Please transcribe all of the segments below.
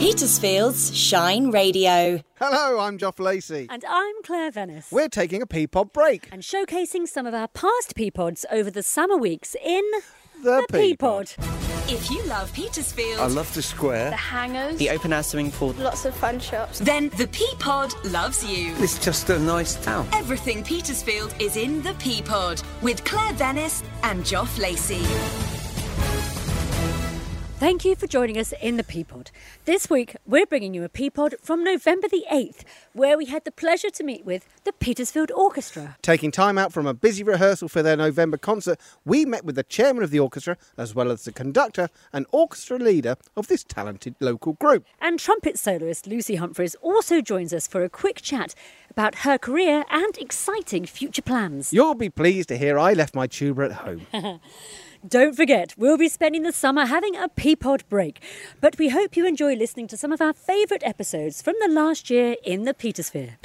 Petersfield's Shine Radio. Hello, I'm Joff Lacey. And I'm Claire Venice. We're taking a P Pod break. and showcasing some of our past P Pods over the summer weeks in The P Pod. If you love Petersfield, I love the square. The hangers, The open air swimming pool. lots of fun shops. then the P Pod loves you. It's just a nice town. Everything Petersfield is in the P Pod with Claire Venice and Joff Lacey. Thank you for joining us in the P Pod. This week, we're bringing you a P Pod from November the 8th, where we had the pleasure to meet with the Petersfield Orchestra. Taking time out from a busy rehearsal for their November concert, we met with the chairman of the orchestra, as well as the conductor and orchestra leader of this talented local group. And trumpet soloist Lucy Humphries also joins us for a quick chat about her career and exciting future plans. You'll be pleased to hear I left my tuba at home. Don't forget, we'll be spending the summer having a P Pod break. But we hope you enjoy listening to some of our favourite episodes from the last year in the Petersphere.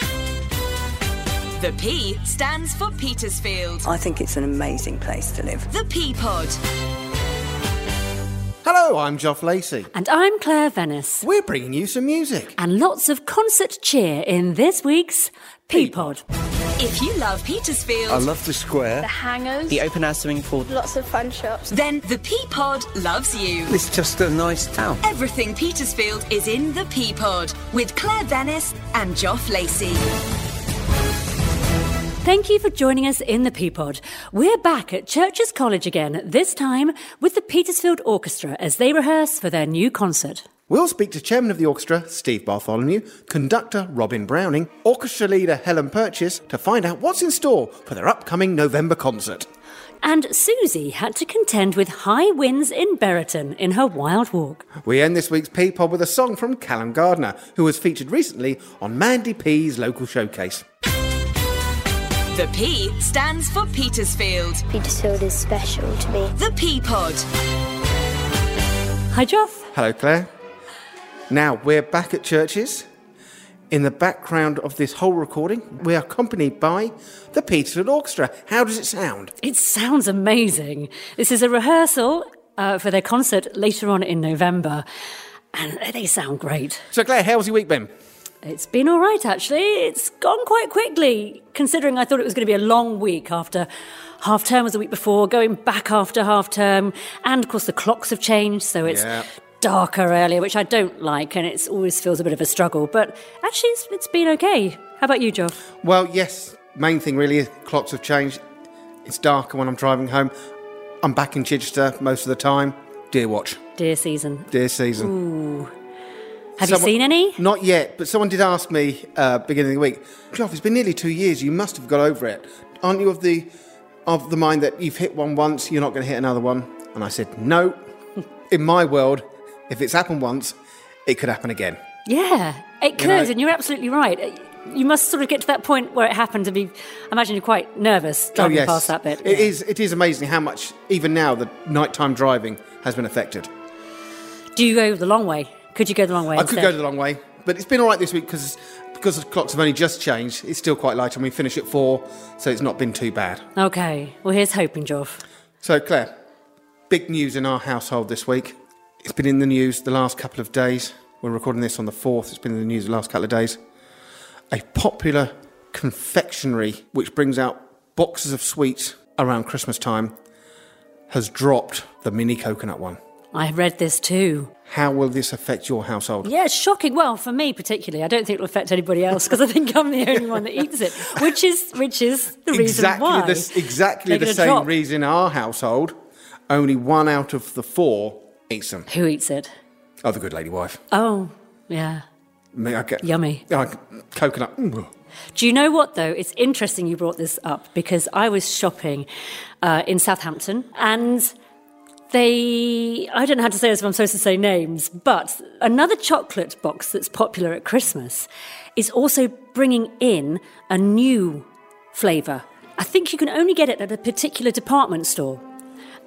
The P stands for Petersfield. I think it's an amazing place to live. The P Pod. Hello, I'm Joff Lacey. And I'm Claire Venice. We're bringing you some music. And lots of concert cheer in this week's P Pod. If you love Petersfield, I love the square. The hangers, The open air swimming pool. lots of fun shops. then the P Pod loves you. It's just a nice town. Everything Petersfield is in the P Pod with Claire Venice and Joff Lacey. Thank you for joining us in the P Pod. We're back at Churcher's College again, this time with the Petersfield Orchestra as they rehearse for their new concert. We'll speak to chairman of the orchestra, Steve Bartholomew, conductor Robin Browning, orchestra leader Helen Purchase to find out what's in store for their upcoming November concert. And Susie had to contend with high winds in Buriton in her wild walk. We end this week's P Pod with a song from Callum Gardner, who was featured recently on Mandy P's local showcase. The P stands for Petersfield. Petersfield is special to me. The P Pod. Hi, Joff. Hello, Claire. Now, we're back at Churcher's. In the background of this whole recording, we are accompanied by the Petersfield Orchestra. How does it sound? It sounds amazing. This is a rehearsal uh, for their concert later on in November, and they sound great. So, Claire, how's your week been? It's been all right, actually. It's gone quite quickly, considering I thought it was going to be a long week after half term was the week before, going back after half term, and of course the clocks have changed, so it's Yeah. Darker earlier, which I don't like, and it always feels a bit of a struggle. But actually, it's, it's been okay. How about you, Joe? Well, yes, main thing really is clocks have changed. It's darker when I'm driving home. I'm back in Chichester most of the time. Deer watch, Deer season. deer season. Ooh. Have Someone- you seen any? Not yet, but someone did ask me uh, beginning of the week, Joff, it's been nearly two years. You must have got over it. Aren't you of the of the mind that you've hit one once, you're not going to hit another one? And I said, no. In my world, if it's happened once, it could happen again. Yeah, it could, know- and you're absolutely right. You must sort of get to that point where it happened to be. I imagine you're quite nervous oh, driving past that bit. It Yeah. is. It is amazing how much, even now, the nighttime driving has been affected. Do you go the long way? Could you go the long way? I could go the long way, but it's been all right this week because because the clocks have only just changed. It's still quite light, and we finish at four, so it's not been too bad. Okay. Well, here's hoping, Joff. So, Claire, big news in our household this week. It's been in the news the last couple of days. We're recording this on the 4th. It's been in the news the last couple of days. A popular confectionery which brings out boxes of sweets around Christmas time has dropped the mini coconut one. I have read this too. How will this affect your household? Yeah, it's shocking. Well, for me particularly, I don't think it'll affect anybody else because I think I'm the only one that eats it, which is which is the reason exactly why. the, exactly the same drop. reason our household. Only one out of the four eats them. Who eats it? Oh, the good lady wife. Oh, yeah. Me, I get, Yummy. Coconut. Mm. Do you know what, though? It's interesting you brought this up because I was shopping uh, in Southampton and they, I don't know how to say this if I'm supposed to say names, but another chocolate box that's popular at Christmas is also bringing in a new flavour. I think you can only get it at a particular department store.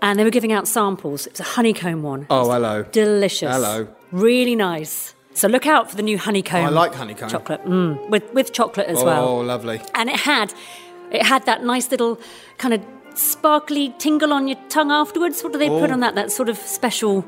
And they were giving out samples. It was a honeycomb one. Oh, hello. Delicious. Hello. Really nice. So look out for the new honeycomb. Oh, I like honeycomb. chocolate. Mm, with with chocolate as well Oh, lovely. and it had it had that nice little kind of sparkly tingle on your tongue afterwards. What do they put Oh. on that? That sort of special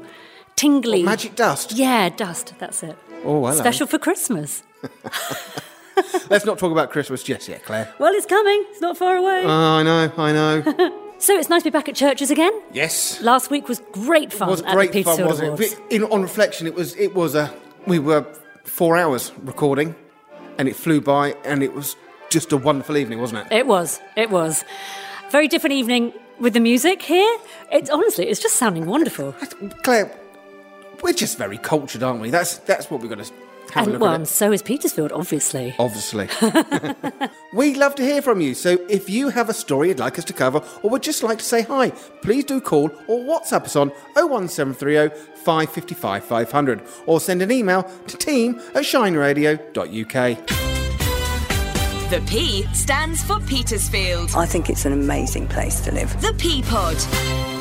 tingly. Magic dust. Yeah, dust. That's it. Oh, hello. Special for Christmas. Let's not talk about Christmas just yet, Claire. Well, it's coming. It's not far away. Oh, I know, I know. so it's nice to be back at Churcher's again. yes. Last week was great fun It was at great fun, wasn't Awards. it? In, on reflection, it was it was a we were four hours recording, and it flew by, and it was just a wonderful evening, wasn't it? It was. It was. Very different evening with the music here. It's honestly, it's just sounding wonderful. Claire, we're just very cultured, aren't we? That's that's what we've got to And look well, at. and it. so is Petersfield, obviously. Obviously. we love to hear from you, so if you have a story you'd like us to cover or would just like to say hi, please do call or WhatsApp us on 01730 555 500 or send an email to team at shineradio.uk. The P stands for Petersfield. I think it's an amazing place to live. The P Pod.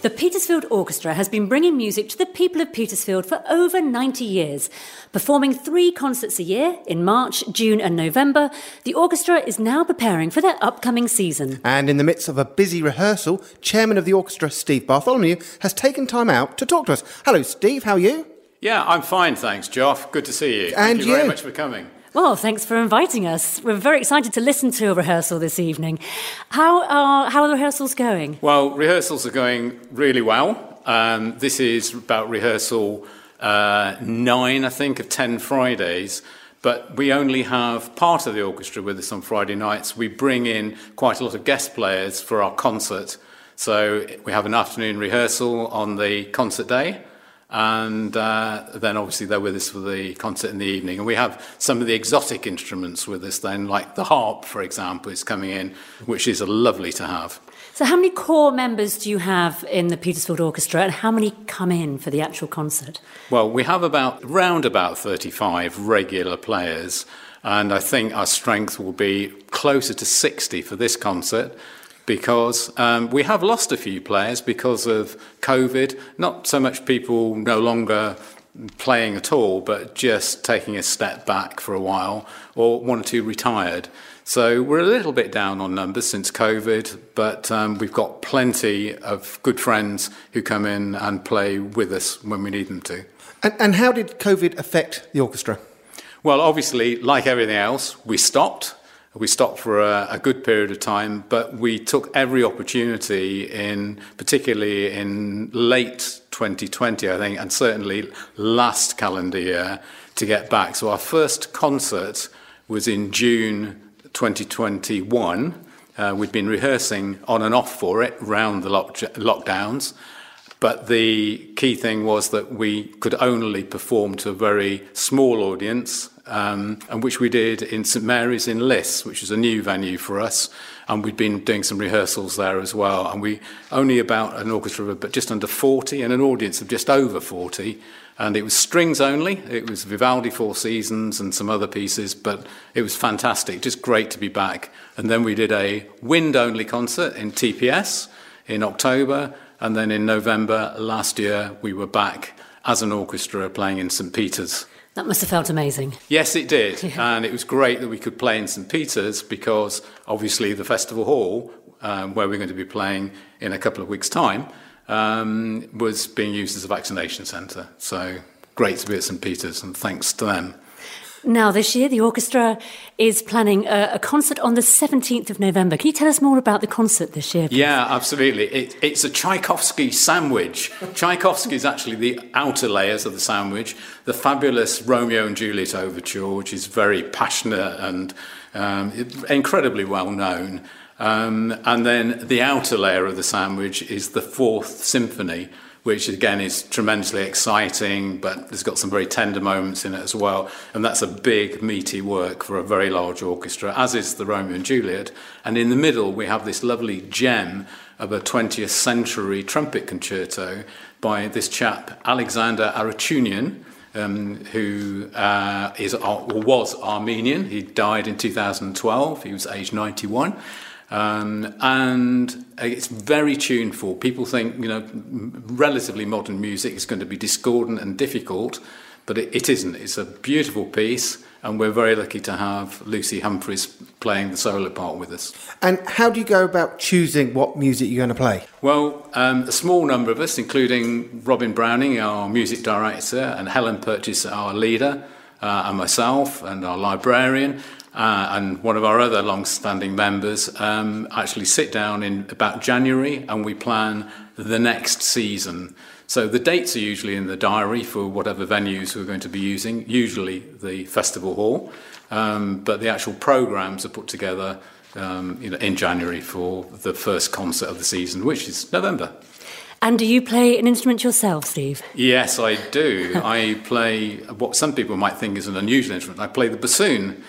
The Petersfield Orchestra has been bringing music to the people of Petersfield for over 90 years. Performing three concerts a year in March, June, and November, the orchestra is now preparing for their upcoming season. And in the midst of a busy rehearsal, Chairman of the orchestra, Steve Bartholomew, has taken time out to talk to us. Hello, Steve, how are you? Yeah, I'm fine, thanks, Joff. Good to see you. And Thank And you very much for coming. Well, thanks for inviting us. We're very excited to listen to a rehearsal this evening. How are, how are the rehearsals going? Well, rehearsals are going really well. Um, this is about rehearsal uh, nine, I think, of ten Fridays. But we only have part of the orchestra with us on Friday nights. We bring in quite a lot of guest players for our concert. So we have an afternoon rehearsal on the concert day. And uh, then obviously they're with us for the concert in the evening. And we have some of the exotic instruments with us then, like the harp, for example, is coming in, which is lovely to have. So, how many core members do you have in the Petersfield Orchestra, and how many come in for the actual concert? Well, we have about round about 35 regular players, and I think our strength will be closer to 60 for this concert because um, we have lost a few players because of COVID. Not so much people no longer playing at all, but just taking a step back for a while, or one or two retired. So we're a little bit down on numbers since COVID, but um, we've got plenty of good friends who come in and play with us when we need them to. And, and how did COVID affect the orchestra? Well, obviously, like everything else, we stopped. We stopped for a, a, good period of time, but we took every opportunity in, particularly in late 2020, I think, and certainly last calendar year, to get back. So our first concert was in June 2021. Uh, we'd been rehearsing on and off for it round the lock- lockdowns. But the key thing was that we could only perform to a very small audience, um, and which we did in St Mary's in Liss, which is a new venue for us. And we'd been doing some rehearsals there as well. And we only about an orchestra of about just under 40 and an audience of just over 40. And it was strings only. It was Vivaldi Four Seasons and some other pieces, but it was fantastic. Just great to be back. And then we did a wind only concert in TPS in October. And then in November last year, we were back as an orchestra playing in St. Peter's. That must have felt amazing. Yes, it did. And it was great that we could play in St. Peter's because obviously the Festival Hall, um, where we're going to be playing in a couple of weeks' time, um, was being used as a vaccination centre. So great to be at St. Peter's, and thanks to them. Now, this year, the orchestra is planning a, a, concert on the 17th of November. Can you tell us more about the concert this year? Please? Yeah, absolutely. It, it's a Tchaikovsky sandwich. Tchaikovsky is actually the outer layers of the sandwich. The fabulous Romeo and Juliet overture, which is very passionate and um, incredibly well known. Um, and then the outer layer of the sandwich is the Fourth Symphony which again is tremendously exciting, but it's got some very tender moments in it as well. And that's a big, meaty work for a very large orchestra, as is the Romeo and Juliet. And in the middle, we have this lovely gem of a 20th century trumpet concerto by this chap, Alexander Arutiunian. Um, who uh, is or was Armenian? He died in 2012. He was aged 91. Um, and it's very tuneful. People think, you know, relatively modern music is going to be discordant and difficult, but it, it isn't. It's a beautiful piece, and we're very lucky to have Lucy Humphries playing the solo part with us. And how do you go about choosing what music you're going to play? Well, um, a small number of us, including Robin Browning, our music director, and Helen Purchase, our leader, uh, and myself, and our librarian, uh, and one of our other long standing members, um, actually sit down in about January and we plan the next season. So the dates are usually in the diary for whatever venues we're going to be using, usually the festival hall, um, but the actual programs are put together um, you know, in January for the first concert of the season, which is November. And do you play an instrument yourself, Steve? Yes, I do. I play what some people might think is an unusual instrument. I play the bassoon.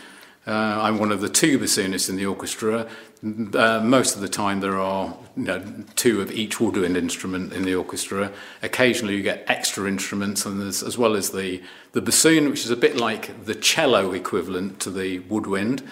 Uh, I'm one of the two bassoonists in the orchestra. Uh, most of the time, there are you know, two of each woodwind instrument in the orchestra. Occasionally, you get extra instruments, and as well as the, the bassoon, which is a bit like the cello equivalent to the woodwind.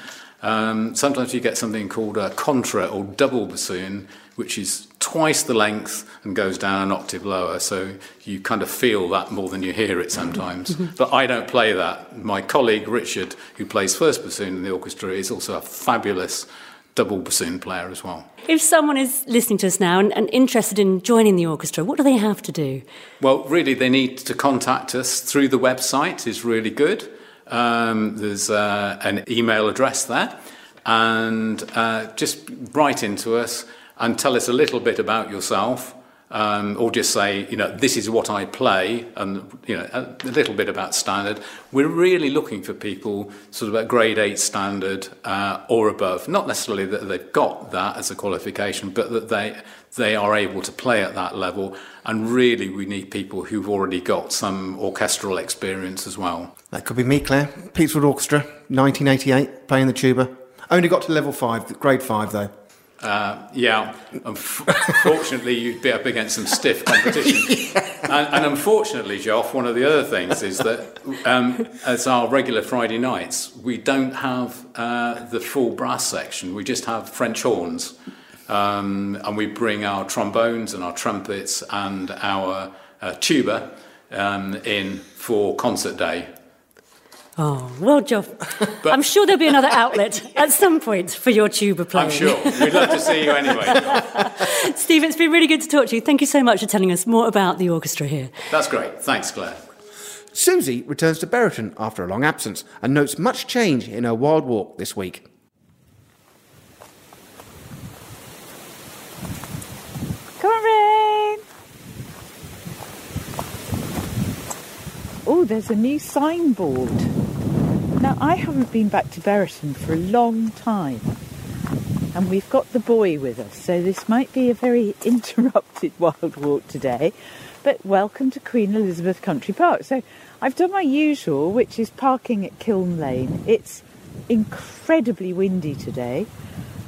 Um, sometimes you get something called a contra or double bassoon, which is twice the length and goes down an octave lower. So you kind of feel that more than you hear it sometimes. but I don't play that. My colleague Richard, who plays first bassoon in the orchestra, is also a fabulous double bassoon player as well. If someone is listening to us now and, and, interested in joining the orchestra, what do they have to do? Well, really, they need to contact us through the website. is really good. Um, there's uh, an email address there, and uh, just write into us and tell us a little bit about yourself. Um, or just say, you know, this is what I play, and you know, a, a, little bit about standard. We're really looking for people sort of at grade eight standard uh, or above. Not necessarily that they've got that as a qualification, but that they they are able to play at that level. And really, we need people who've already got some orchestral experience as well. That could be me, Claire. Peterswood Orchestra, 1988, playing the tuba. Only got to level five, grade five though. Uh, yeah, unfortunately, you'd be up against some stiff competition. yeah. and, and, unfortunately, Joff, one of the other things is that um, as our regular Friday nights, we don't have uh, the full brass section, we just have French horns. Um, and we bring our trombones and our trumpets and our uh, tuba um, in for concert day. Oh, well, Joff, I'm sure there'll be another outlet at some point for your tuba playing. I'm sure. We'd love to see you anyway. Steve, it's been really good to talk to you. Thank you so much for telling us more about the orchestra here. That's great. Thanks, Claire. Susie returns to Buriton after a long absence and notes much change in her wild walk this week. Come on, Rain! Oh, there's a new signboard. Now, I haven't been back to Buriton for a long time, and we've got the boy with us, so this might be a very interrupted wild walk today. But welcome to Queen Elizabeth Country Park. So, I've done my usual, which is parking at Kiln Lane. It's incredibly windy today,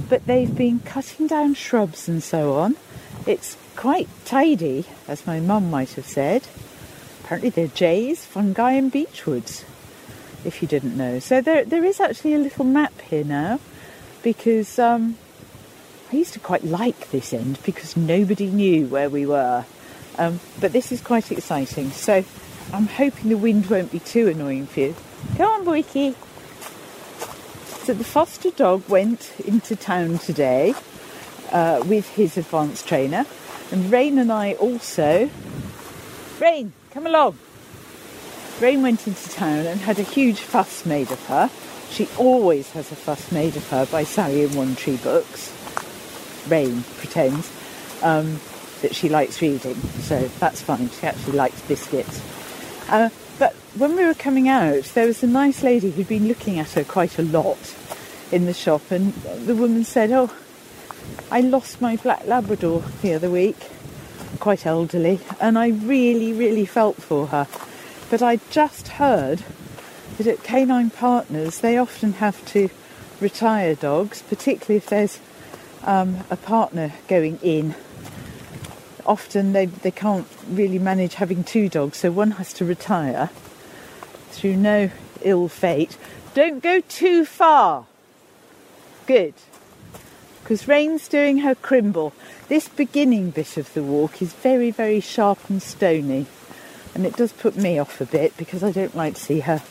but they've been cutting down shrubs and so on. It's quite tidy, as my mum might have said. Apparently, they're jays, fungi, and beechwoods if you didn't know. So there, there is actually a little map here now because um, I used to quite like this end because nobody knew where we were. Um, but this is quite exciting. So I'm hoping the wind won't be too annoying for you. Go on, Boyki. So the foster dog went into town today uh, with his advanced trainer, and Rain and I also. Rain, come along. Rain went into town and had a huge fuss made of her. She always has a fuss made of her by Sally in One Tree books. Rain pretends um, that she likes reading, so that's fine. She actually likes biscuits. Uh, but when we were coming out, there was a nice lady who'd been looking at her quite a lot in the shop, and the woman said, Oh, I lost my black Labrador the other week, quite elderly, and I really, really felt for her. But I just heard that at Canine Partners they often have to retire dogs, particularly if there's um, a partner going in. Often they, they can't really manage having two dogs, so one has to retire through no ill fate. Don't go too far. Good. Because Rain's doing her crimble. This beginning bit of the walk is very, very sharp and stony And it does put me off a bit because I don't like to see her.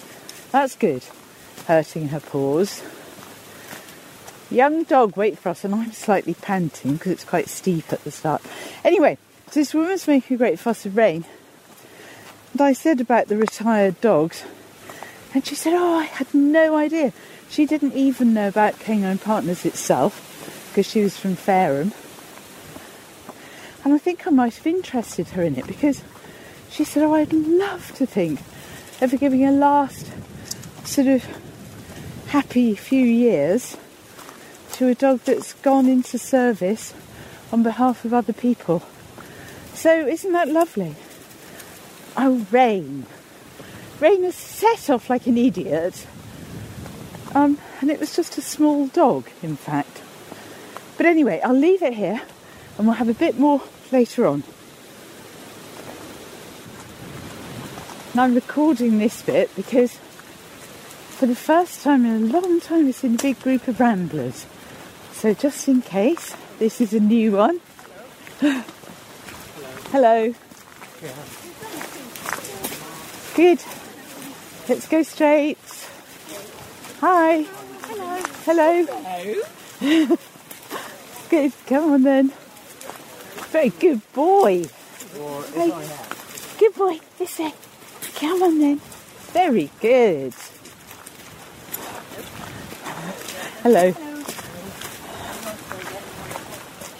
That's good. Hurting her paws. Young dog, wait for us, and I'm slightly panting because it's quite steep at the start. Anyway, this woman's making a great fuss of rain. And I said about the retired dogs, and she said, Oh, I had no idea. She didn't even know about Canine Partners itself because she was from Fareham. And I think I might have interested her in it because she said, Oh, I'd love to think of giving a last sort of happy few years to a dog that's gone into service on behalf of other people. So, isn't that lovely? Oh, Rain. Rain has set off like an idiot. Um, and it was just a small dog, in fact. But anyway, I'll leave it here and we'll have a bit more later on. And I'm recording this bit because for the first time in a long time it's in a big group of ramblers. So just in case, this is a new one. Hello. Good. Let's go straight. Hi. Hello. Hello. good. Come on then. Very good boy. Hey. Good boy. This way. Come on then. Very good. Hello.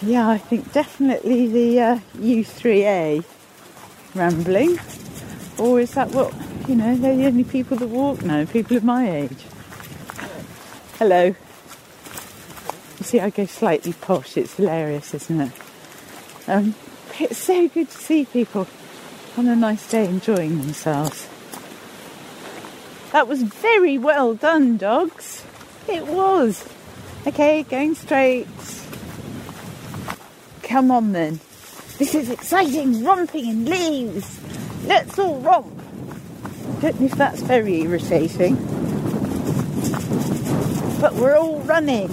Yeah, I think definitely the uh, U3A rambling. Or is that what, you know, they're the only people that walk now, people of my age. Hello. You see, I go slightly posh. It's hilarious, isn't it? Um, it's so good to see people on a nice day enjoying themselves. That was very well done, dogs. It was. Okay, going straight. Come on then. This is exciting, romping in leaves. Let's all romp. Don't know if that's very irritating. But we're all running.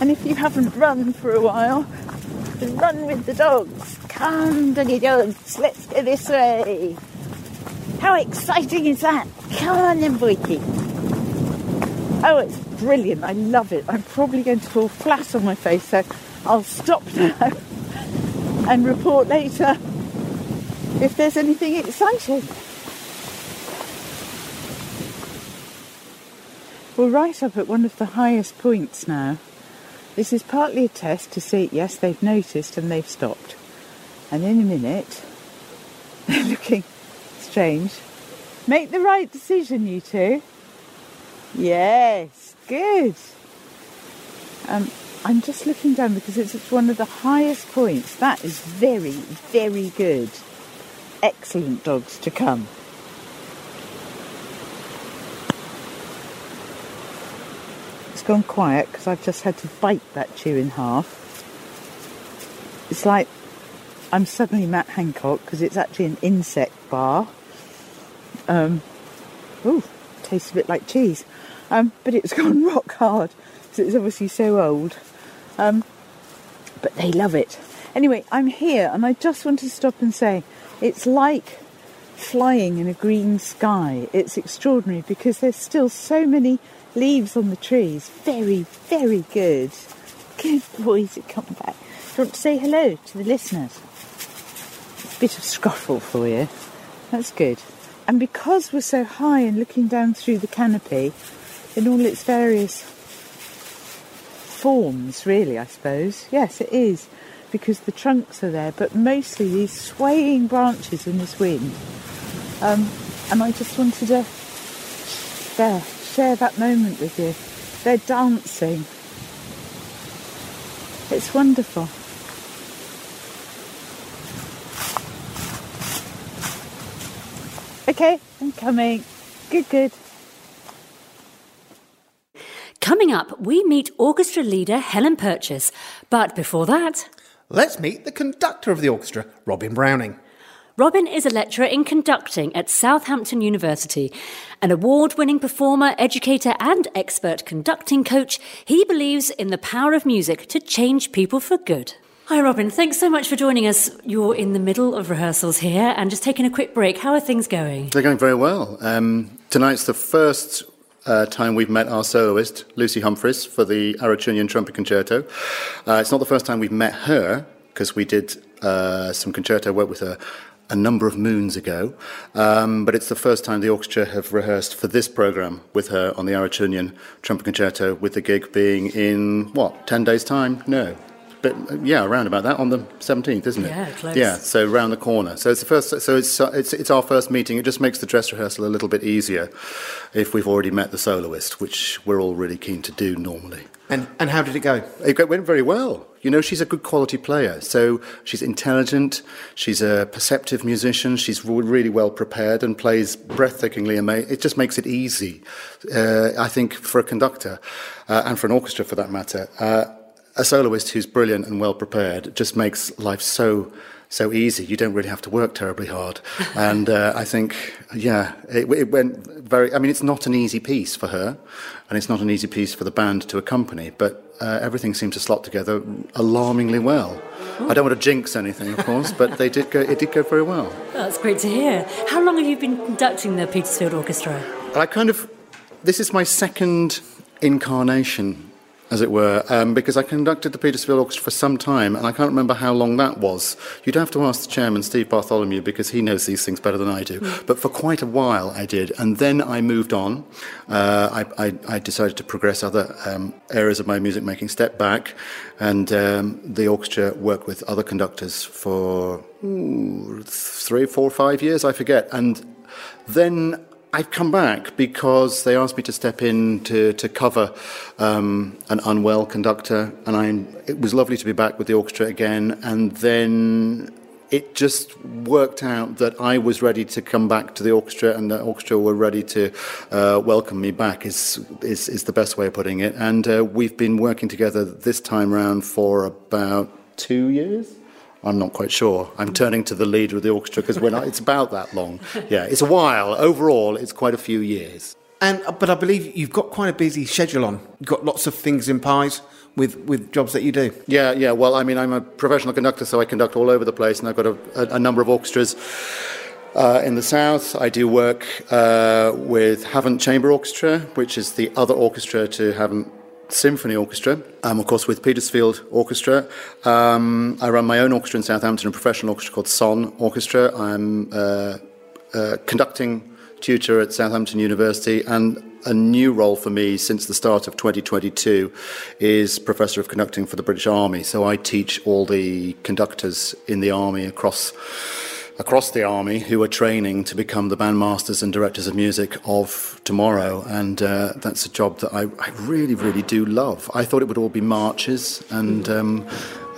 And if you haven't run for a while, then run with the dogs. Come, doggy dogs, let's go this way. How exciting is that? Come on then. Oh, it's brilliant. I love it. I'm probably going to fall flat on my face, so I'll stop now and report later if there's anything exciting. We're right up at one of the highest points now. This is partly a test to see, yes, they've noticed and they've stopped. And in a minute, they're looking strange. Make the right decision, you two. Yes, good. Um, I'm just looking down because it's one of the highest points. That is very, very good. Excellent dogs to come. It's gone quiet because I've just had to bite that chew in half. It's like I'm suddenly Matt Hancock because it's actually an insect bar. Um, ooh, tastes a bit like cheese. Um, but it's gone rock hard because it's obviously so old. Um, but they love it. Anyway, I'm here and I just want to stop and say it's like flying in a green sky. It's extraordinary because there's still so many leaves on the trees. Very, very good. Good boys that come back. Do you want to say hello to the listeners? Bit of scruffle for you. That's good. And because we're so high and looking down through the canopy in all its various forms, really, I suppose. Yes, it is, because the trunks are there, but mostly these swaying branches in this wind. Um, and I just wanted to there, share that moment with you. They're dancing. It's wonderful. Okay, I'm coming. Good, good. Coming up, we meet orchestra leader Helen Purchase. But before that, Let's meet the conductor of the orchestra, Robin Browning. Robin is a lecturer in conducting at Southampton University. An award winning performer, educator, and expert conducting coach, he believes in the power of music to change people for good. Hi, Robin. Thanks so much for joining us. You're in the middle of rehearsals here and just taking a quick break. How are things going? They're going very well. Um, tonight's the first uh, time we've met our soloist, Lucy Humphries, for the Arutiunian Trumpet Concerto. Uh, it's not the first time we've met her, because we did uh, some concerto work with her a number of moons ago, um, but it's the first time the orchestra have rehearsed for this program with her on the Arutiunian Trumpet Concerto, with the gig being in, what, 10 days' time? No. But yeah, around about that on the 17th, isn't it? Yeah, close. Yeah, so round the corner. So it's the first. So it's it's it's our first meeting. It just makes the dress rehearsal a little bit easier if we've already met the soloist, which we're all really keen to do normally. And, and how did it go? It went very well. You know, she's a good quality player. So she's intelligent. She's a perceptive musician. She's really well prepared and plays breathtakingly amazing. It just makes it easy, uh, I think, for a conductor uh, and for an orchestra for that matter. Uh, a soloist who's brilliant and well prepared just makes life so so easy. You don't really have to work terribly hard. and uh, I think, yeah, it, it went very. I mean, it's not an easy piece for her, and it's not an easy piece for the band to accompany. But uh, everything seemed to slot together alarmingly well. I don't want to jinx anything, of course, but they did go. It did go very well. That's great to hear. How long have you been conducting the Petersfield Orchestra? I kind of, this is my second incarnation, as it were, um, because I conducted the Petersfield Orchestra for some time, and I can't remember how long that was. You'd have to ask the chairman, Steve Bartholomew, because he knows these things better than I do. But for quite a while, I did, and then I moved on. Uh, I, I, I decided to progress other um, areas of my music making, step back, and um, the orchestra worked with other conductors for ooh, three, four, five years, I forget, and then I've come back because they asked me to step in to, to cover um, an unwell conductor, and I, it was lovely to be back with the orchestra again. And then it just worked out that I was ready to come back to the orchestra, and the orchestra were ready to uh, welcome me back. Is, is is the best way of putting it. And uh, we've been working together this time round for about two years. I'm not quite sure. I'm turning to the leader of the orchestra because it's about that long. Yeah, it's a while. Overall, it's quite a few years. And uh, but I believe you've got quite a busy schedule on. You've got lots of things in pies with, with jobs that you do. Yeah, yeah. Well, I mean, I'm a professional conductor, so I conduct all over the place, and I've got a, a, a number of orchestras. Uh, in the south, I do work uh, with Havant Chamber Orchestra, which is the other orchestra to Havant Symphony Orchestra. Um, of course, with Petersfield Orchestra. Um, I run my own orchestra in Southampton, a professional orchestra called Son Orchestra. I'm uh, uh, conducting tutor at Southampton University, and a new role for me since the start of 2022 is Professor of Conducting for the British Army. So I teach all the conductors in the Army across across the army who are training to become the bandmasters and directors of music of tomorrow. And uh, that's a job that I, I, really, really do love. I thought it would all be marches and um,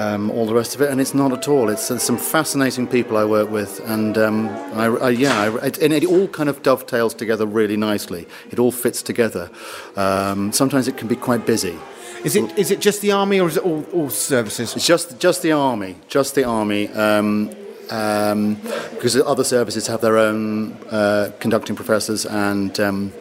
um, all the rest of it, and it's not at all. It's uh, some fascinating people I work with, and um, I, I, yeah, I, it, and it all kind of dovetails together really nicely. It all fits together. Um, sometimes it can be quite busy. Is it is it just the army or is it all, all services? It's just just the army, just the army. Um, um, because other services have their own uh, conducting professors and um,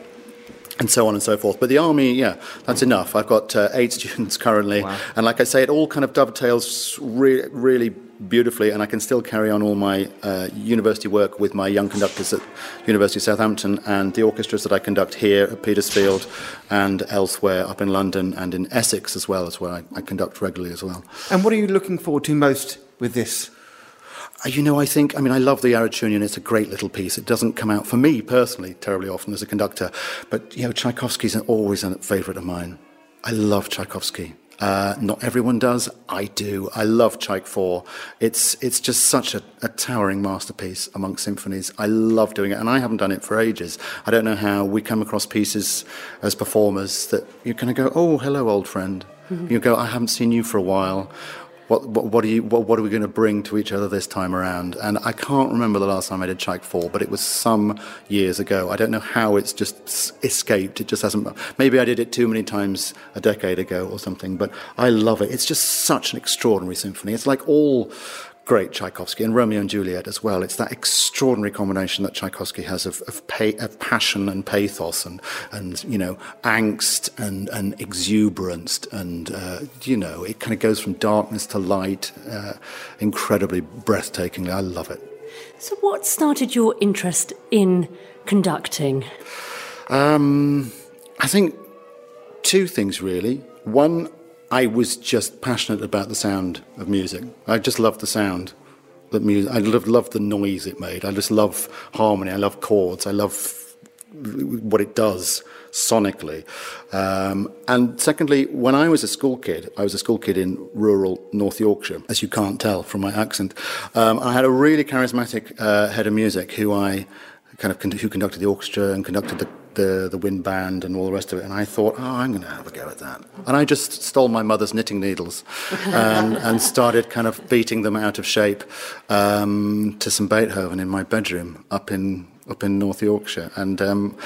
and so on and so forth. But the army, yeah, that's enough. I've got uh, eight students currently, Wow. and like I say, it all kind of dovetails re- really beautifully, and I can still carry on all my uh, university work with my young conductors at University of Southampton and the orchestras that I conduct here at Petersfield and elsewhere up in London and in Essex as well, as where I, I conduct regularly as well. And what are you looking forward to most with this? Uh, You know, I think, I mean, I love the Arutiunian. It's a great little piece. It doesn't come out, for me personally, terribly often as a conductor. But, you know, Tchaikovsky's always a favourite of mine. I love Tchaikovsky. Uh, not everyone does. I do. I love Tchaik 4. It's, it's just such a, a towering masterpiece among symphonies. I love doing it, and I haven't done it for ages. I don't know how we come across pieces as performers that you kind of go, oh, hello, old friend. You go, I haven't seen you for a while what, what, what, are you, what, what are we going to bring to each other this time around? And I can't remember the last time I did Tchaik 4, but it was some years ago. I don't know how it's just escaped. It just hasn't. Maybe I did it too many times a decade ago or something, but I love it. It's just such an extraordinary symphony. It's like all great Tchaikovsky and Romeo and Juliet as well. It's that extraordinary combination that Tchaikovsky has of, of, pay, of passion and pathos and, and you know, angst and, and exuberance. And, uh, you know, it kind of goes from darkness to light uh, incredibly breathtakingly. I love it. So, what started your interest in conducting? Um, I think two things really. One, I was just passionate about the sound of music. I just loved the sound that music. I loved, loved the noise it made. I just love harmony. I love chords. I love what it does sonically. Um, and secondly, when I was a school kid, I was a school kid in rural North Yorkshire, as you can't tell from my accent. Um, I had a really charismatic uh, head of music who I kind of who conducted the orchestra and conducted the the, the wind band and all the rest of it. And I thought, oh, I'm going to have a go at that. And I just stole my mother's knitting needles and, and started kind of beating them out of shape um, to some Beethoven in my bedroom up in up in North Yorkshire. And um,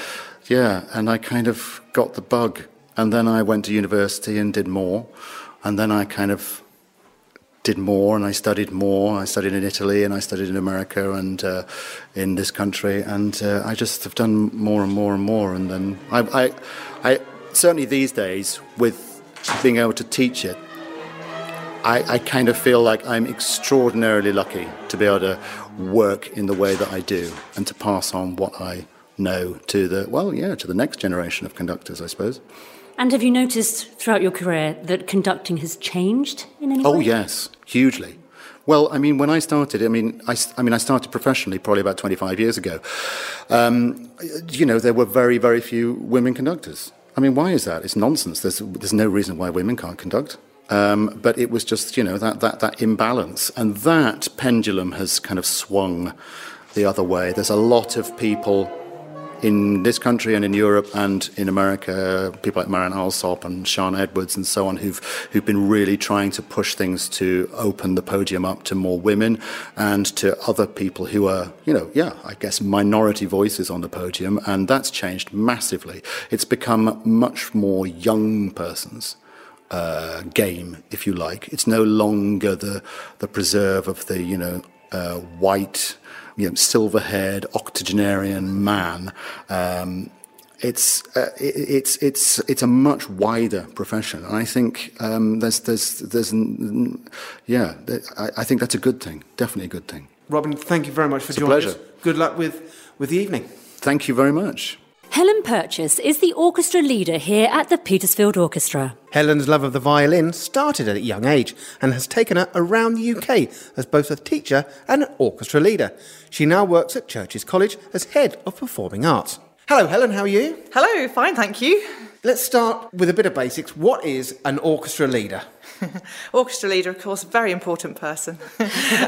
yeah, and I kind of got the bug. And then I went to university and did more. And then I kind of did more and I studied more. I studied in Italy and I studied in America and uh, in this country, and uh, I just have done more and more and more. And then I, I, I certainly these days with being able to teach it, I, I kind of feel like I'm extraordinarily lucky to be able to work in the way that I do and to pass on what I know to the well, yeah, to the next generation of conductors, I suppose. And have you noticed throughout your career that conducting has changed in any way? Oh, yes, hugely. Well, I mean, when I started, I mean, I, I mean, I started professionally probably about 25 years ago. Um, you know, there were very, very few women conductors. I mean, why is that? It's nonsense. There's, there's no reason why women can't conduct. Um, but it was just, you know, that, that, that imbalance. And that pendulum has kind of swung the other way. There's a lot of people in this country and in Europe and in America, people like Marin Alsop and Sian Edwards and so on, who've who've been really trying to push things to open the podium up to more women and to other people who are, you know, yeah, I guess minority voices on the podium, and that's changed massively. It's become much more young persons. Uh, game, if you like. It's no longer the the preserve of the you know uh, white you know, silver-haired octogenarian man. Um, it's uh, it's it's it's a much wider profession, and I think um, there's there's there's yeah, I, I, think that's a good thing, definitely a good thing. Robin, thank you very much for it's joining us. Good luck with with the evening. Thank you very much. Helen Purchase is the orchestra leader here at the Petersfield Orchestra. Helen's love of the violin started at a young age and has taken her around the UK as both a teacher and an orchestra leader. She now works at Churcher's College as head of performing arts. Hello, Helen, how are you? Hello, fine, thank you. Let's start with a bit of basics. What is an orchestra leader? orchestra leader, of course, very important person.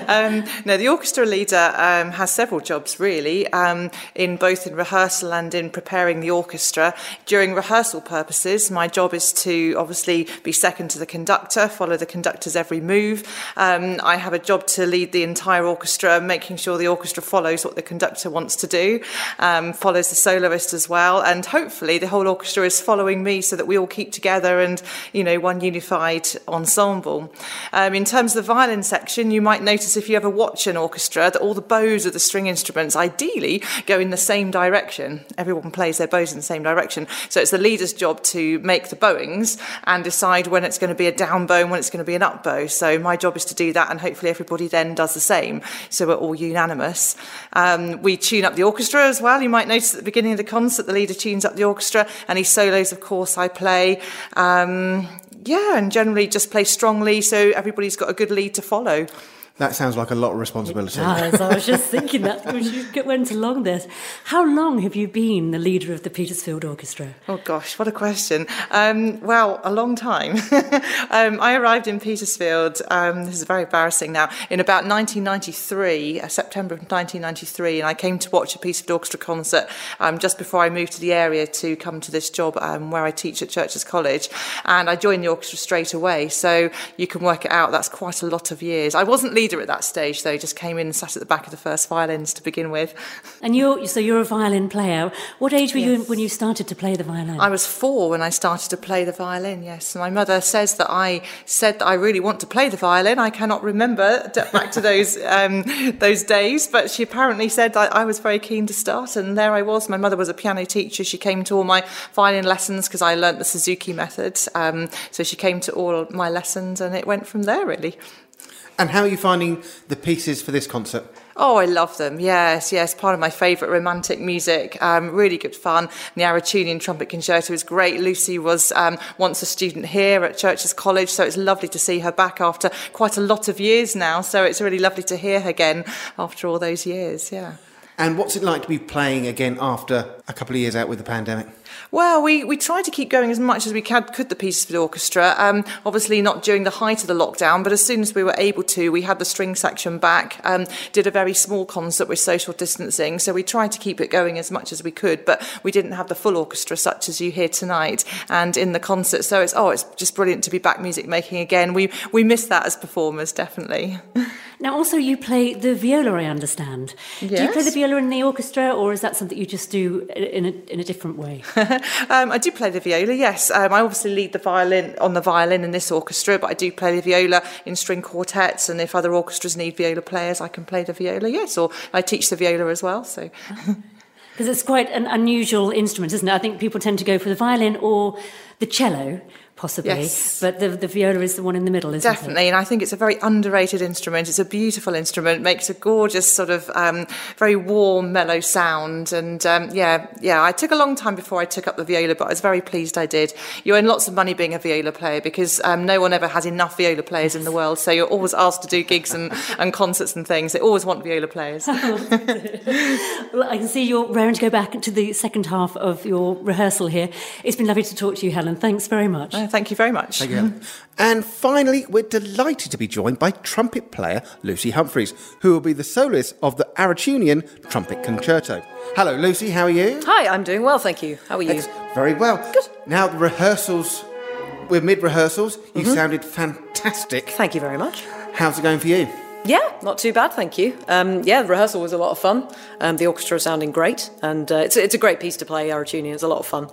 um, the orchestra leader um, has several jobs really, um, in both in rehearsal and in preparing the orchestra. During rehearsal purposes, my job is to obviously be second to the conductor, follow the conductor's every move. Um, I have a job to lead the entire orchestra, making sure the orchestra follows what the conductor wants to do, um, follows the soloist as well, and hopefully the whole orchestra is following me so that we all keep together and you know one unified ensemble. Um, in terms of the violin section, you might notice if you ever watch an orchestra that all the bows of the string instruments ideally go in the same direction. Everyone plays their bows in the same direction. So it's the leader's job to make the bowings and decide when it's going to be a down bow and when it's going to be an up bow. So my job is to do that, and hopefully everybody then does the same. So we're all unanimous. Um, we tune up the orchestra as well. You might notice at the beginning of the concert, the leader tunes up the orchestra, he solos, of course, I play. Um, yeah, and generally just play strongly so everybody's got a good lead to follow. That sounds like a lot of responsibility. It does. I was just thinking that as you went along this. How long have you been the leader of the Petersfield Orchestra? Oh gosh, what a question. Um, well, a long time. um, I arrived in Petersfield, um, this is very embarrassing now, in about 1993, uh, September of 1993, and I came to watch a Petersfield Orchestra concert um, just before I moved to the area to come to this job um, where I teach at Churcher's College. And I joined the orchestra straight away, so you can work it out, that's quite a lot of years. I wasn't leading leader at that stage, though. Just came in and sat at the back of the first violins to begin with. And you're so you're a violin player. What age were you when you started to play the violin? I was four when I started to play the violin. Yes, my mother says that I said that I really want to play the violin. I cannot remember back to those um, those days, but she apparently said that I was very keen to start, and there I was. My mother was a piano teacher. She came to all my violin lessons because I learnt the Suzuki method. Um, so she came to all my lessons, and it went from there really. And how are you finding the pieces for this concert? Oh, I love them. Yes, yes. Part of my favourite romantic music. Um, really good fun. The Arutiunian Trumpet Concerto is great. Lucy was um, once a student here at Churcher's College, so it's lovely to see her back after quite a lot of years now. So it's really lovely to hear her again after all those years. Yeah. And what's it like to be playing again after a couple of years out with the pandemic? Well, we, we tried to keep going as much as we could, could the pieces for the orchestra. Um, obviously, not during the height of the lockdown, but as soon as we were able to, we had the string section back, um, did a very small concert with social distancing. So we tried to keep it going as much as we could, but we didn't have the full orchestra such as you hear tonight and in the concert. So it's, oh, it's just brilliant to be back music making again. We, we miss that as performers, definitely. Now, also, you play the viola, I understand. Do you play the viola in the orchestra, or is that something you just do in a, in a different way? um, I do play the viola, yes. Um, I obviously lead the violin on the violin in this orchestra, but I do play the viola in string quartets. And if other orchestras need viola players, I can play the viola, yes. Or I teach the viola as well. So Because it's quite an unusual instrument, isn't it? I think people tend to go for the violin or the cello, possibly. Yes. But the, the viola is the one in the middle, isn't definitely, and I think it's a very underrated instrument. It's a beautiful instrument, makes a gorgeous sort of um, very warm, mellow sound. And um, yeah, yeah, I took a long time before I took up the viola, but I was very pleased I did. You earn lots of money being a viola player because um, no one ever has enough viola players in the world. So you're always asked to do gigs and, and concerts and things. They always want viola players. Well, I can see you're raring to go back to the second half of your rehearsal here. It's been lovely to talk to you, Helen. Thanks very much. Thank you very much. Thank you, And finally, we're delighted to be joined by trumpet player Lucy Humphries, who will be the soloist of the Arutiunian Trumpet Concerto. Hello, Lucy, how are you? Hi, I'm doing well, thank you. How are you? Ex- Very well. Good. Now, the rehearsals, we're mid rehearsals. You Mhm. sounded fantastic. Thank you very much. How's it going for you? Yeah, not too bad, thank you. Um, yeah, the rehearsal was a lot of fun. Um, the orchestra is sounding great, and uh, it's, it's a great piece to play, Arutiunian. It's a lot of fun.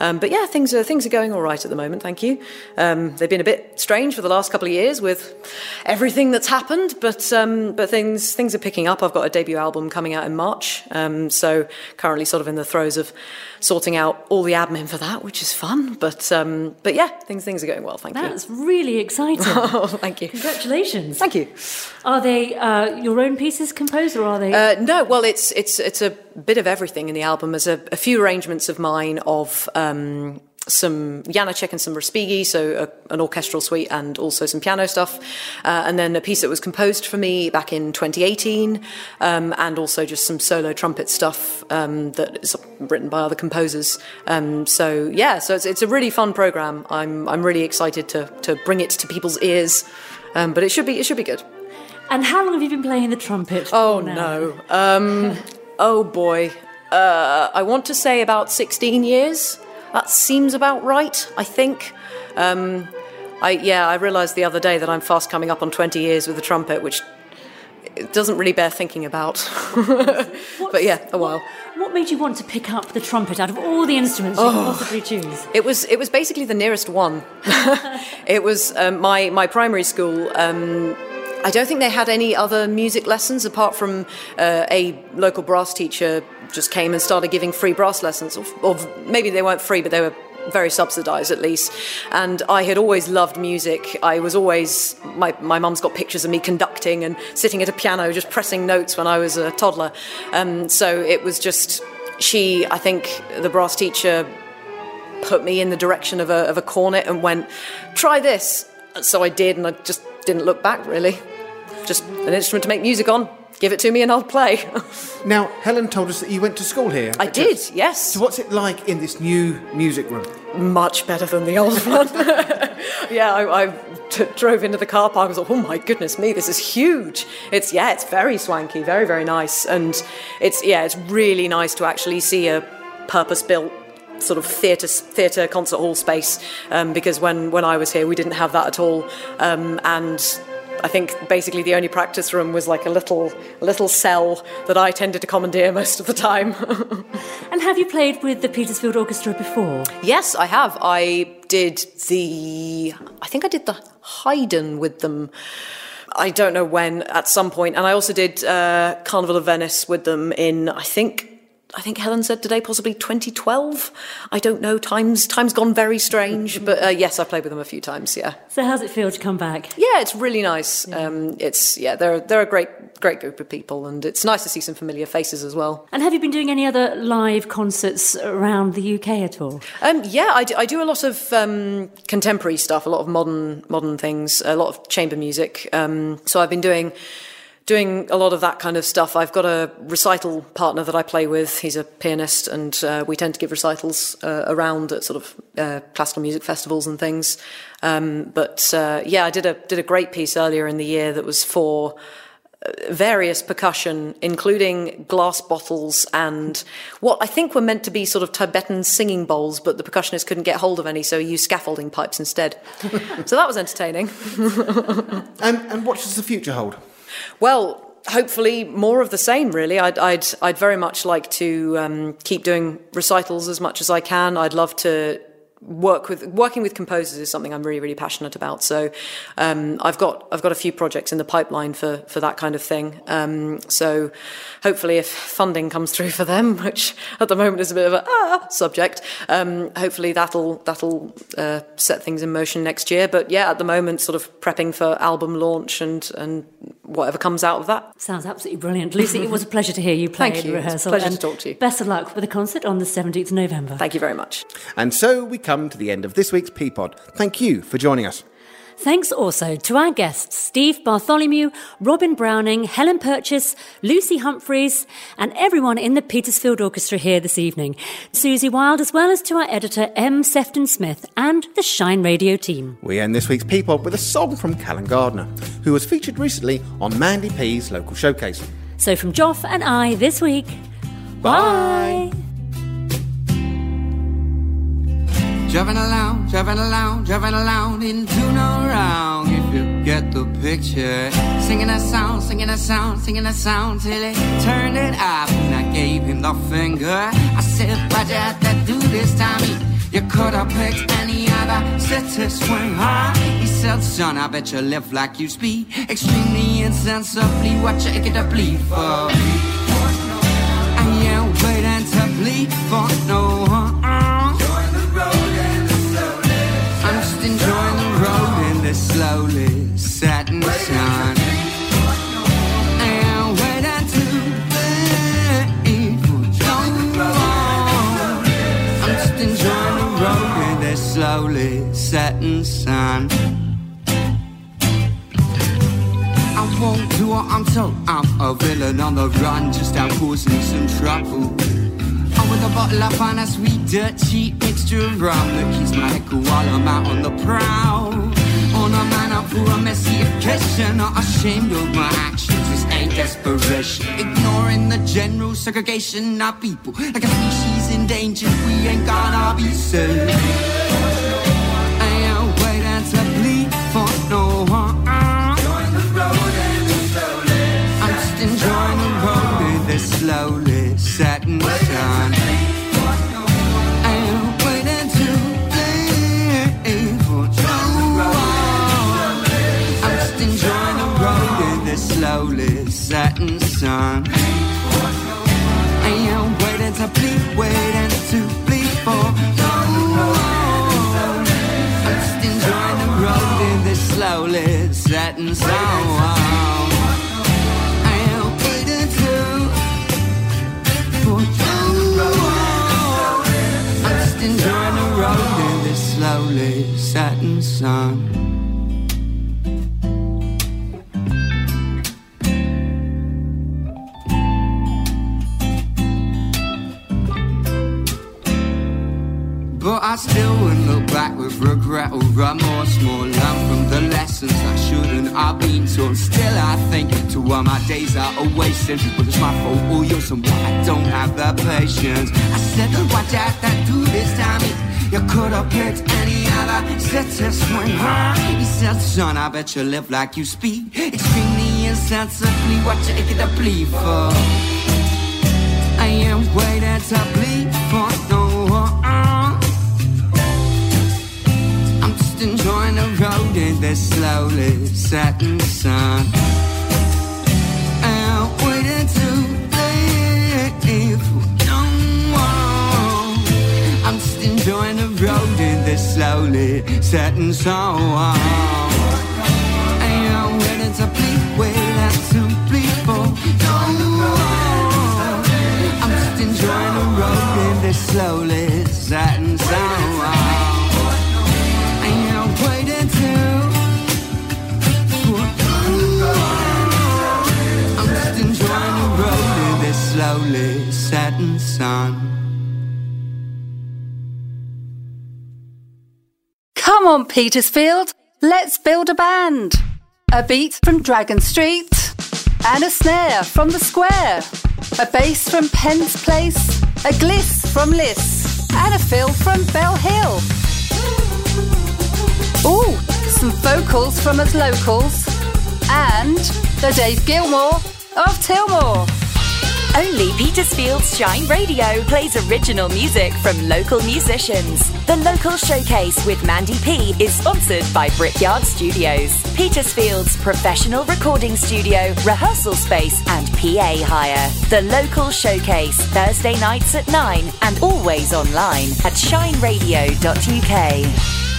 Um, but yeah, things are things are going all right at the moment, thank you. Um, they've been a bit strange for the last couple of years with everything that's happened, but um, but things things are picking up. I've got a debut album coming out in March, um, so currently sort of in the throes of sorting out all the admin for that, which is fun. But um, but yeah, things things are going well, thank you. That's really exciting. Oh, thank you. Congratulations. Thank you. Are they uh, your own pieces composed, or are they? Uh, no, well, it's it's it's a bit of everything in the album. There's a, a few arrangements of mine of um, some Janacek and some Respighi, so a, an orchestral suite and also some piano stuff, uh, and then a piece that was composed for me back in 2018, um, and also just some solo trumpet stuff um, that is written by other composers. Um, so yeah, so it's, it's a really fun program. I'm I'm really excited to to bring it to people's ears, um, but it should be it should be good. And how long have you been playing the trumpet? Oh no. Um, oh boy. Uh, I want to say about 16 years. That seems about right, I think. Um, I yeah, I realised the other day that I'm fast coming up on 20 years with the trumpet, which doesn't really bear thinking about. but yeah, a while. What made you want to pick up the trumpet out of all the instruments you could Oh. possibly choose? It was it was basically the nearest one. it was um, my my primary school. Um, I don't think they had any other music lessons apart from uh, a local brass teacher just came and started giving free brass lessons, or, or maybe they weren't free, but they were very subsidised at least. And I had always loved music. I was always my my mum's got pictures of me conducting and sitting at a piano just pressing notes when I was a toddler. Um, so it was just she. I think the brass teacher put me in the direction of a, of a cornet and went, try this. So I did, and I just didn't look back really. Just an instrument to make music on. Give it to me and I'll play. Now, Helen told us that you went to school here. I did, yes. So, what's it like in this new music room? Much better than the old one. yeah, I, I t- drove into the car park. I was like, oh my goodness me, this is huge. It's yeah, it's very swanky, very very nice, and it's yeah, it's really nice to actually see a purpose-built sort of theatre theatre concert hall space um, because when when I was here we didn't have that at all, um, and I think basically the only practice room was like a little a little cell that I tended to commandeer most of the time. and have you played with the Petersfield Orchestra before? Yes, I have. I did the I think I did the Haydn with them. I don't know when at some point, and I also did uh, Carnival of Venice with them in I think I think Helen said today, possibly 2012. I don't know. Time's time's gone very strange, but uh, yes, I played with them a few times. Yeah. So how's it feel to come back? Yeah, it's really nice. Yeah. Um, it's yeah, they're they're a great great group of people, and it's nice to see some familiar faces as well. And have you been doing any other live concerts around the UK at all? Um, yeah, I do, I do, a lot of um, contemporary stuff, a lot of modern modern things, a lot of chamber music. Um, so I've been doing doing a lot of that kind of stuff. I've got a recital partner that I play with. He's a pianist, and uh, we tend to give recitals uh, around at sort of uh, classical music festivals and things. Um, but uh, yeah, I did a did a great piece earlier in the year that was for uh, various percussion, including glass bottles and what I think were meant to be sort of Tibetan singing bowls, but the percussionist couldn't get hold of any, so he used scaffolding pipes instead. so that was entertaining. and, and what does the future hold? Well, hopefully more of the same. Really, I'd I'd, I'd very much like to um, keep doing recitals as much as I can. I'd love to work with working with composers is something I'm really really passionate about. So um, I've got I've got a few projects in the pipeline for for that kind of thing. Um, so hopefully, if funding comes through for them, which at the moment is a bit of a ah, subject, um, hopefully that'll that'll uh, set things in motion next year. But yeah, at the moment, sort of prepping for album launch and and whatever comes out of that. Sounds absolutely brilliant, Lucy. it was a pleasure to hear you play Thank you. rehearsal. pleasure to talk to you. Best of luck with the concert on the 17th of November. Thank you very much. And so we come to the end of this week's P Pod. Thank you for joining us. Thanks also to our guests Steve Bartholomew, Robin Browning, Helen Purchase, Lucy Humphries, and everyone in the Petersfield Orchestra here this evening. Susie Wild, as well as to our editor M. Sefton Smith and the Shine Radio team. We end this week's P Pod with a song from Callan Gardner, who was featured recently on Mandy P's local showcase. So from Joff and I this week, bye. bye. Driving along, driving along, driving along into no wrong if you get the picture. Singing a song, singing a song, singing a song till he turned it up and I gave him the finger. I said, have to do this, Tommy? You could have picked any other city swing, huh? He said, son, I bet you live like you speak extremely insensibly. What you get to bleed for? I ain't waiting to bleed for no. The slowly setting sun. And waiting to leave I'm just enjoying the road in the slowly setting sun. I won't do what I'm told. I'm a villain on the run, just out causing some trouble with a bottle of fun, a sweet, dirt, cheap mixture of rum that keeps my head while I'm out on the prowl. A man up for a messy occasion, not ashamed of my actions. This ain't desperation, ignoring the general segregation of people like a species endangered. We ain't gonna be safe. I ain't waiting to bleed for no one. I'm just enjoying the road this slowly I am waiting to bleed, waiting to bleed for. I'm just enjoying the road in this slowly setting sun. I am waiting to for just the road in this slowly setting sun. I still wouldn't look back with regret or remorse. More learn from the lessons I shouldn't have been taught. Still, I think to why my days are a wasted. But it's my fault or yours, and why I don't have the patience. I said, you have to do this, Tommy? You could have picked any other city swing high. He said, son, I bet you live like you speak. Extremely insensibly, what you get to bleed for? I am waiting to bleed enjoying the road in this slowly setting sun. Waiting to leave. I'm just enjoying the road in this slowly setting sun. On, Petersfield, let's build a band. A beat from Dragon Street, and a snare from the square, a bass from Penn's Place, a gliss from Liss, and a fill from Bell Hill. Ooh, some vocals from us locals, and the Dave Gilmore of Tilmore. Only Petersfield's Shine Radio plays original music from local musicians. The Local Showcase with Mandy P is sponsored by Brickyard Studios, Petersfield's professional recording studio, rehearsal space, and PA hire. The Local Showcase, Thursday nights at 9 and always online at shineradio.uk.